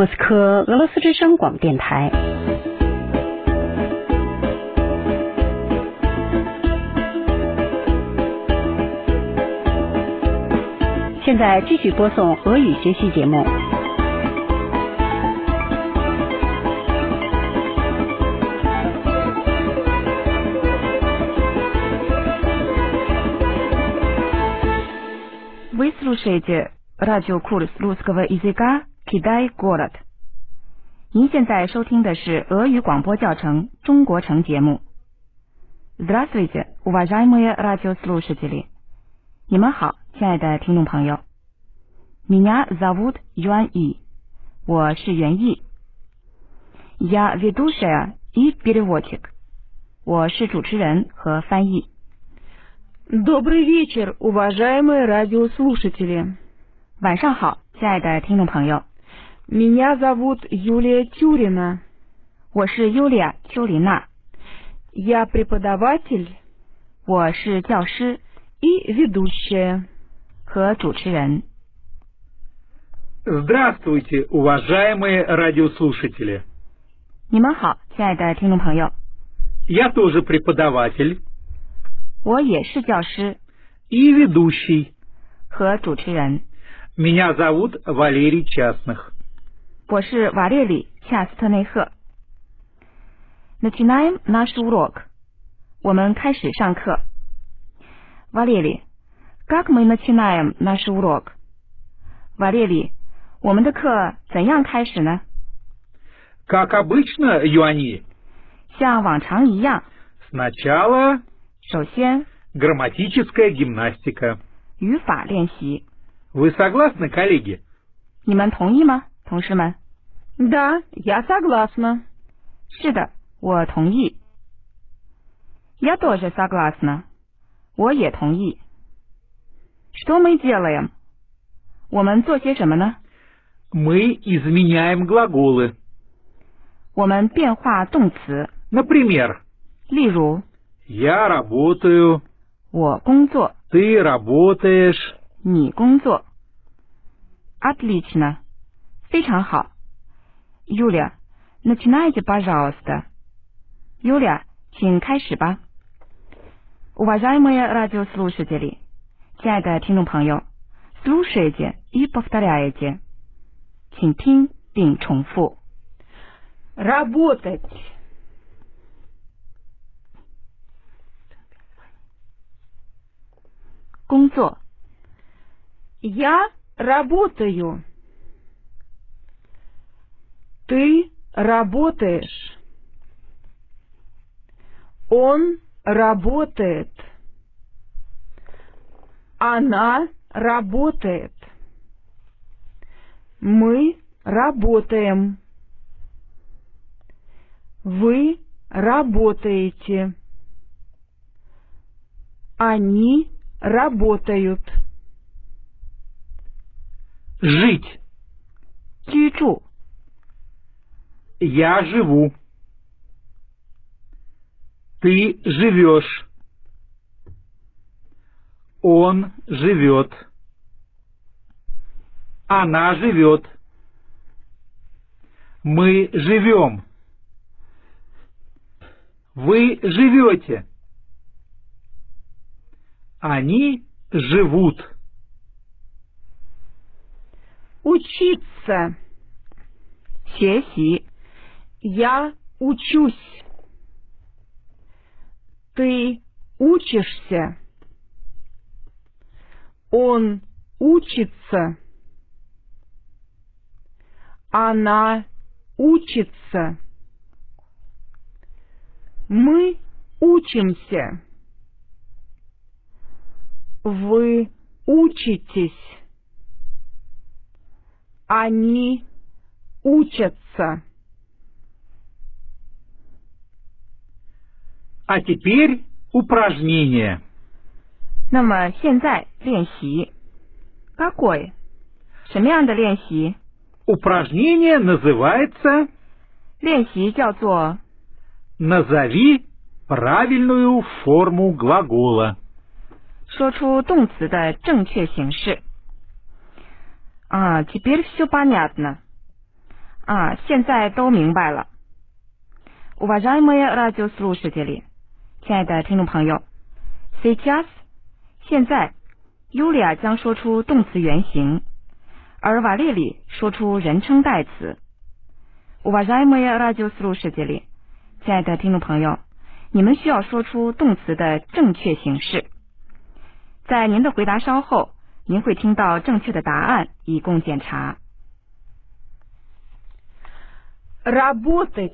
莫斯科俄罗斯之声广播电台。现在继续播送俄语学习节目。Вы слушаете радиокурс русского языка Китай город。您现在收听的是俄语广播教程《中国城》节目。Здравствуйте, уважаемые радиослушатели！你们好，亲爱的听众朋友。Меня зовут Юан И，我是袁毅。Я ведущая и переводчик，我是主持人和翻译。 Добрый вечер, уважаемые радиослушатели. 晚上好，亲爱的听众朋友， Меня зовут Юлия Тюрина. 我是尤利亚·丘琳娜， Я преподаватель 我是教师 и ведущая. 和主持人。 Здравствуйте, уважаемые радиослушатели. 你们好，亲爱的听众朋友， Я тоже преподаватель 我也是教师 и ведущий. 和主持人。 Меня зовут Валерий Частных. 我是瓦列里·恰斯特内赫。Начинаем наш урок。我们开始上课。瓦列里，как мы начинаем наш урок？瓦列里，我们的课怎样开始呢？ Как обычно, Юани, 像往常一样， сначала 首先 грамматическая гимнастика. 语法练习。 Вы согласны, коллеги? 你们同意吗，同事们？ Да, я согласна. 是的，我同意。Я тоже согласна。我也同意。Что мы делаем？我们做些什么呢？ Мы изменяем глаголы. 我们变化动词， Например, 例如 я работаю, 我工作， ты работаешь, 你工作。Отлично，非常好。 Юля, начинайте, пожалуйста。Юля，请开始吧。Уважаемые радиослушатели，亲爱的听众朋友，слушайте и повторяйте，请听并重复。 Работать. 工作， Я работаю. Ты работаешь. Он работает. Она работает. Мы работаем. Вы работаете. Они работают. жить. 居住，Я живу. Ты живешь. Он живет. Она живет. Мы живем. Вы живете. Они живут. Учиться. 学习，Я учусь. Ты учишься. Он учится. Она учится. Мы учимся. Вы учитесь. Они учатся. А теперь упражнение. 那么现在练习，какой？什么样的练习？ Упражнение называется 练习叫做 «Назови правильную форму глагола». 说出动词的正确形式。啊，теперь все понятно。 啊，现在都明白了。Уважаемые радиослушатели， 亲爱的听众朋友，сейчас 现在，Yulia 将说出动词原形，而瓦列里说出人称代词。Уважаемые радиослушатели，亲爱的听众朋友，你们需要说出动词的正确形式。在您的回答稍后，您会听到正确的答案，以供检查。 Работать.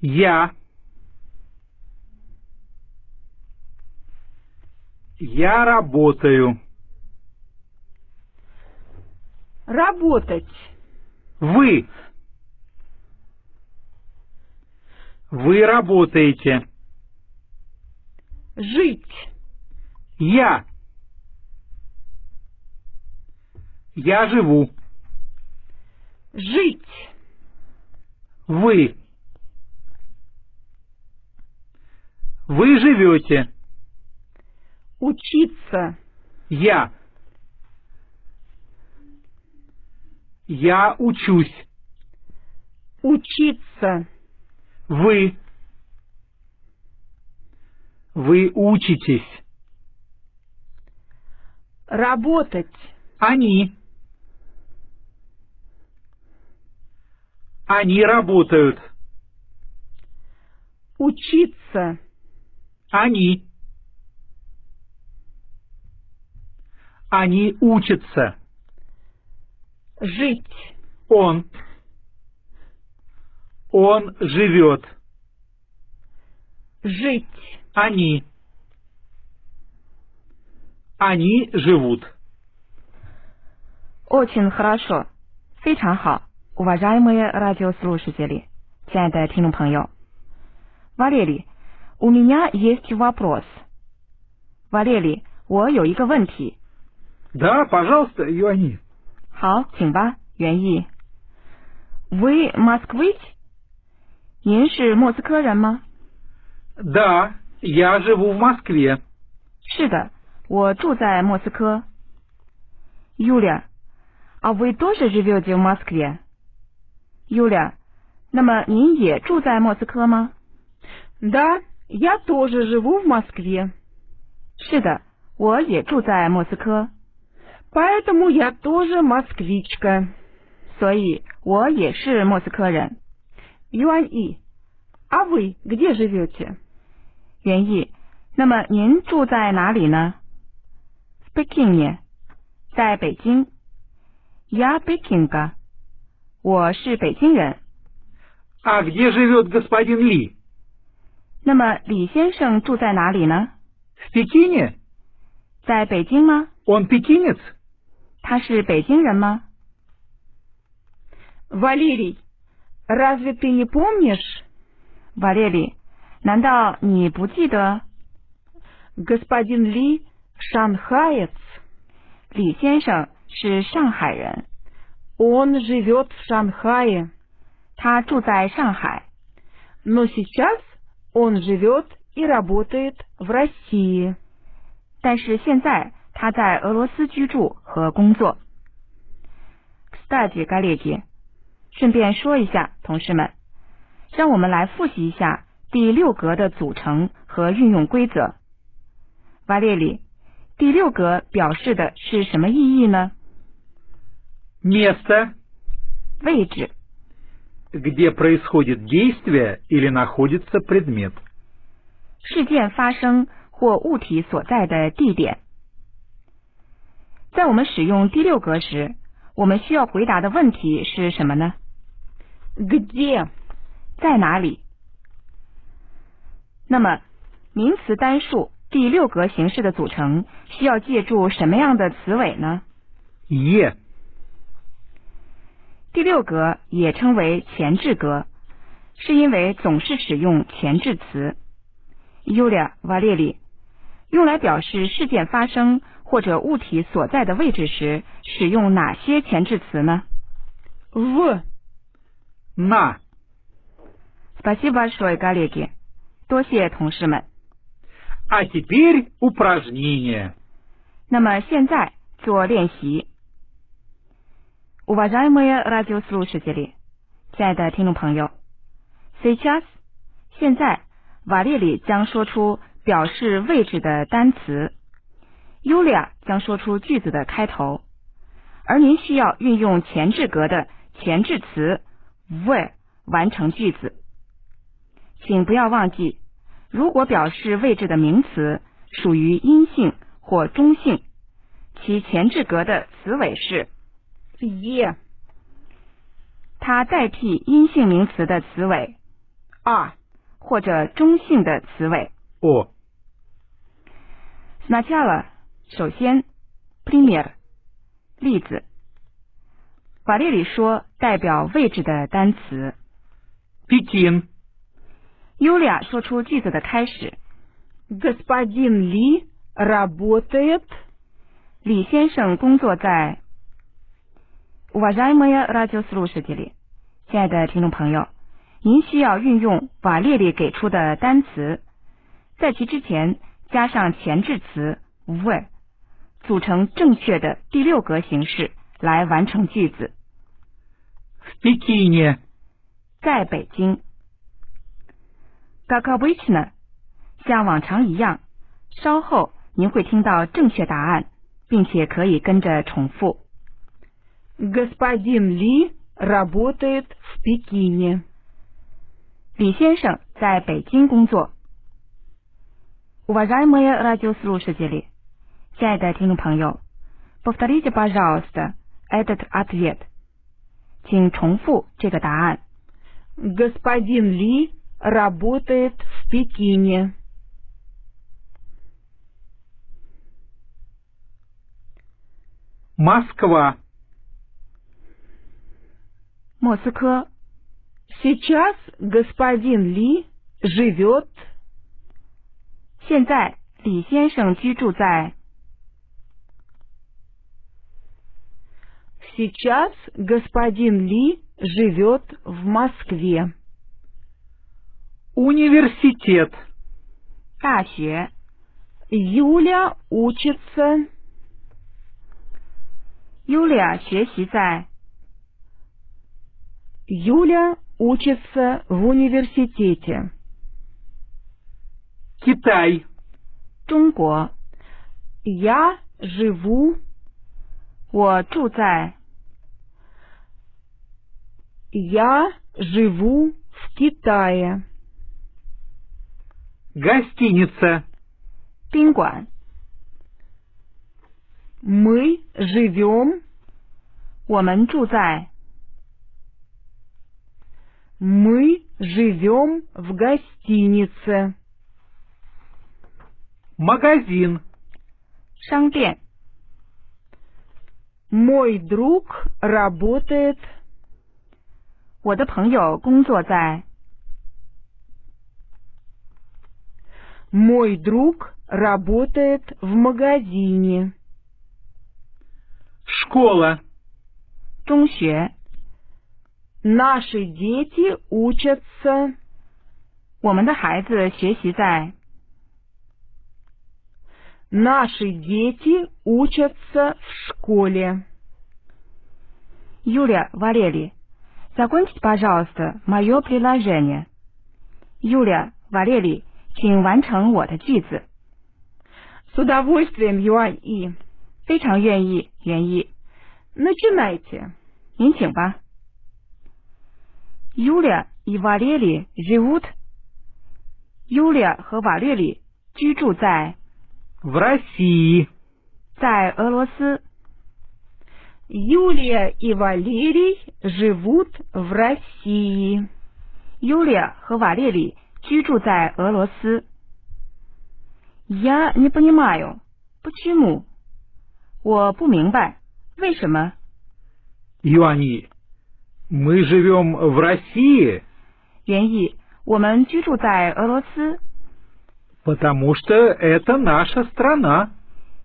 Я. Я работаю. Работать. Вы. Вы работаете. Жить. Я. Я живу. Жить. Вы. Вы живете. Учиться. Я. Я учусь. Учиться. Вы. Вы учитесь. Работать. Они. Они работают. Учиться. Они. Они учатся. Жить. Он. Он живет. Жить. Они. Они живут. Очень хорошо，非常好。Уважаемые радиослушатели，亲爱的听众朋友，Валерий, у меня есть вопрос。Валерий，我有一个问题。 Да, пожалуйста, Юани. 好，请吧，原意。Вы москвич？您是莫斯科人吗？ Да, я живу в Москве. 是的，我住在莫斯科。Юля, а вы тоже живете в Москве? Юля，那么您也住在莫斯科吗？ Да, я тоже живу в Москве. 是的，我也住在莫斯科， Поэтому я тоже москвичка. 所以我也是莫斯科人。 Юань И, а вы где живете? 原意，那么您住在哪里呢？Speaking，在北京。Я Peking，我是北京人。 А где живет господин Ли? 那么李先生住在哪里呢？ В Пекине? 在北京吗？ Он пекинец? 他是北京人吗？ Валерий, разве ты не помнишь? 瓦列里，难道你不记得 Господин Ли шанхаец. 李先生是上海人？ Он живет в Шанхае. 他住在上海， Но сейчас он живет и работает в России. 但是现在他在俄罗斯居住和工作。Кстати, коллеги，顺便说一下，同事们，让我们来复习一下第六格的组成和运用规则。瓦列里，第六格表示的是什么意义呢？ Место, 位置。 где происходит действие или находится предмет. 事件发生或物体所在的地点。在我们使用第六格时，我们需要回答的问题是什么呢？ Где? 在哪里？那么，名词单数第六格形式的组成需要借助什么样的词尾呢？ Е. 第六格也称为前置格，是因为总是使用前置词。Yulia Valery 用来表示事件发生或者物体所在的位置时，使用哪些前置词呢 В. На. Спасибо большое, коллеги，多谢同事们。 А теперь упражнение. 那么现在做练习。 Уважаемые радиослушатели，亲爱的听众朋友，сейчас 现在瓦列里将说出表示位置的单词，Yulia 将说出句子的开头，而您需要运用前置格的前置词 where 完成句子。请不要忘记，如果表示位置的名词属于阴性或中性，其前置格的词尾是 е, 它代替阴性名词的词尾 а, 或者中性的词尾。 О. Сначала，首先，пример，例子。法列里说代表位置的单词。 Пекин. 尤利亚说出句子的开始。 господин Ли работает 李先生工作在。 Уважаемые радиослушатели，亲爱的听众朋友，您需要运用瓦列里给出的单词，在其之前加上前置词 where，组成正确的第六格形式来完成句子。 В Пекине. 在北京。Как обычно，像往常一样，稍后您会听到正确答案，并且可以跟着重复。 господин Ли работает в Пекине. 李先生在北京工作。Уважаемые радиослушатели，亲爱的听众朋友，повторите, пожалуйста, этот ответ，请重复这个答案。 Господин Ли работает в Пекине. Москва. 莫斯科。 Сейчас господин Ли живет 现在李先生居住在。 Сейчас господин Ли живет в Москве. Университет. 大学。 Юля учится 尤利亚学习在。 Юля учится в университете. Китай. 中国。 Я живу 我住在。 Я живу в Китае. Гостиница. 宾馆。 Мы живем 我们住在。 Мы живем в гостинице. Магазин. 商店。 Мой друг работает 我的朋友工作在。 Мой друг работает в магазине. Школа. 中学。 Наши дети учатся 我们的孩子学习在。 Наши дети учатся в школе. Юлия Валерий, закончите, пожалуйста, мое предложение. Юлия Валерий, 请完成我的句子。 С удовольствием, Юань И. 非常愿意，愿意。 Начинайте. 您请吧。 Юлия и Валерий живут. Юлия 和瓦列里居住在 В России. 在俄罗斯。 Юлия и Валерий живут в России. Юлия 和瓦列里居住在俄罗斯。Я не понимаю, почему？我不明白为什么。 Юани. Мы живем в России, 原意我们居住在俄罗斯， потому что это наша страна.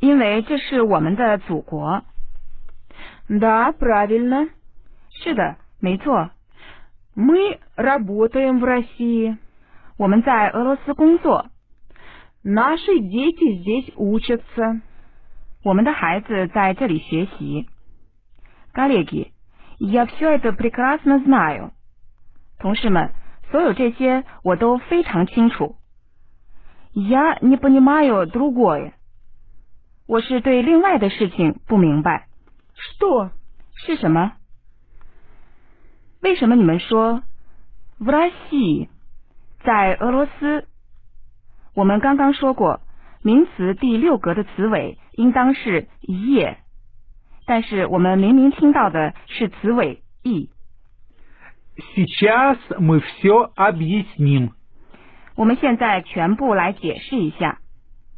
因为这是我们的祖国。 Да, правильно. 是的，没错， Мы работаем в России. 我们在俄罗斯工作， Наши дети здесь учатся. 我们的孩子在这里学习。Галеги， Я все это прекрасно знаю。同事们，所有这些我都非常清楚。Я не понимаю другое。我是对另外的事情不明白。 Что? 是什么？为什么你们说 в России 在俄罗斯？我们刚刚说过，名词第六格的词尾应当是 e， 但是我们明明听到的是词尾 e。 Сейчас мы все объясним. 我们现在全部来解释一下。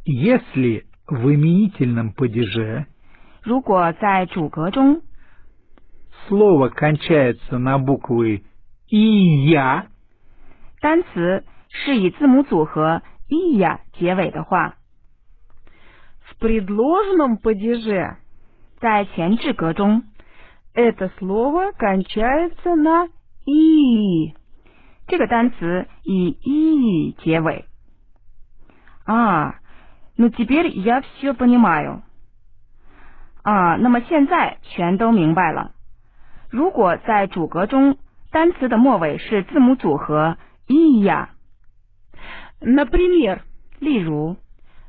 Если в именительном падеже 如果在主格中 слово кончается на буквы «и я», 单词是以字母组合 и 呀结尾的话， В предложенном падеже 在前置格中 это слово кончается на «и». 这个单词以 и 结尾。啊，ну теперь я все понимаю。啊，那么现在全都明白了。如果在主格中单词的末尾是字母组合 и 呀， Например, 例如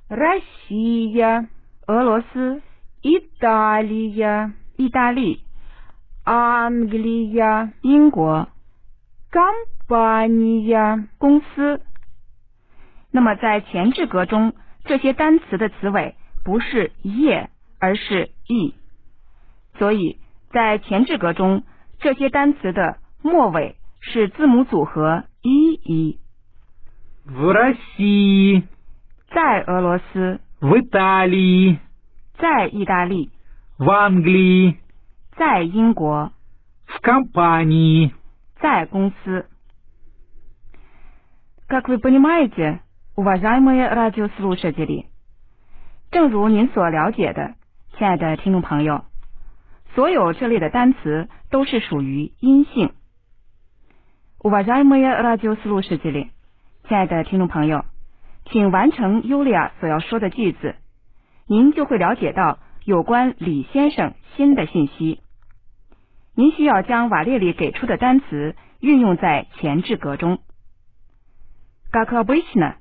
Россия, 俄罗斯、 Италия, 意大利、 Англия, 英国、 компания. 公司。那么在前置格中，这些单词的词尾不是 e，而是 e，所以在前置格中，这些单词的末尾是字母组合 i i。 в России, 在俄罗斯， в Италии, 在意大利， в Англии, 在英国， в компании. 在公司。Как вы понимаете, уважаемые радиослушатели，正如您所了解的，亲爱的听众朋友，所有这类的单词都是属于阴性。Уважаемые радиослушатели，亲爱的听众朋友，请完成尤利亚所要说的句子， 您就会了解到有关李先生新的信息。您需要将瓦列里给出的单词运用在前置格中。Как обычно，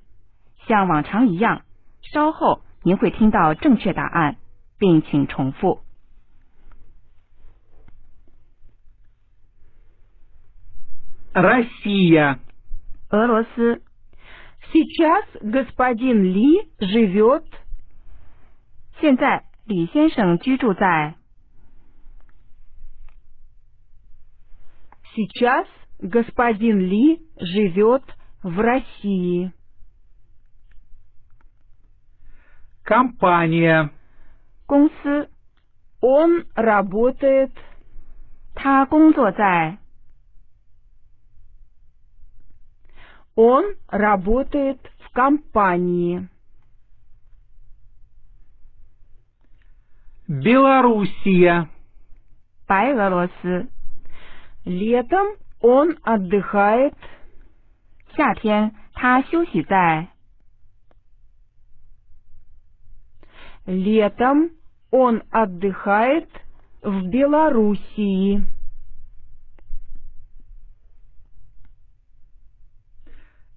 像往常一样，稍后您会听到正确答案，并请重复。 Россия, 俄罗斯 Сейчас господин Ли живет 现在李先生居住在 Сейчас господин Ли живет в России. компания, 公司， Он работает 他工作在 Он работает в компании. Белоруссия, 白俄罗斯。 Летом он отдыхает 夏天他休息在 Летом он отдыхает в Белоруссии.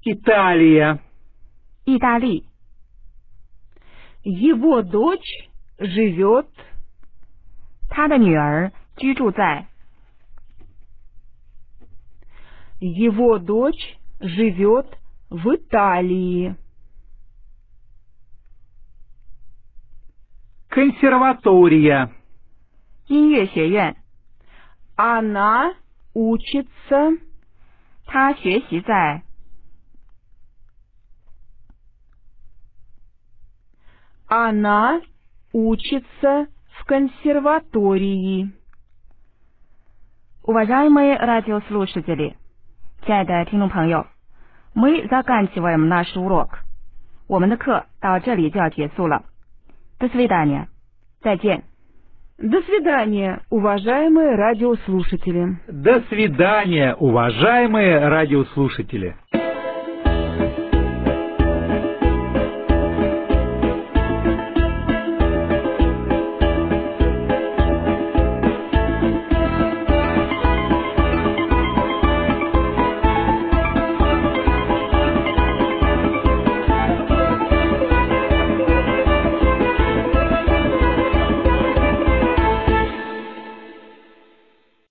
Италия, 意大利。 Его дочь живет 他的女儿居住在 Его дочь живет в Италии. консерватория, 音乐学院。 Она учится 他学习在 Она учится в консерватории. Уважаемые радиослушатели，亲爱的听众朋友，мы заканчиваем наш урок。我们的课到这里就要结束了。До свидания，再见。 До свидания, уважаемые радиослушатели. До свидания, уважаемые радиослушатели.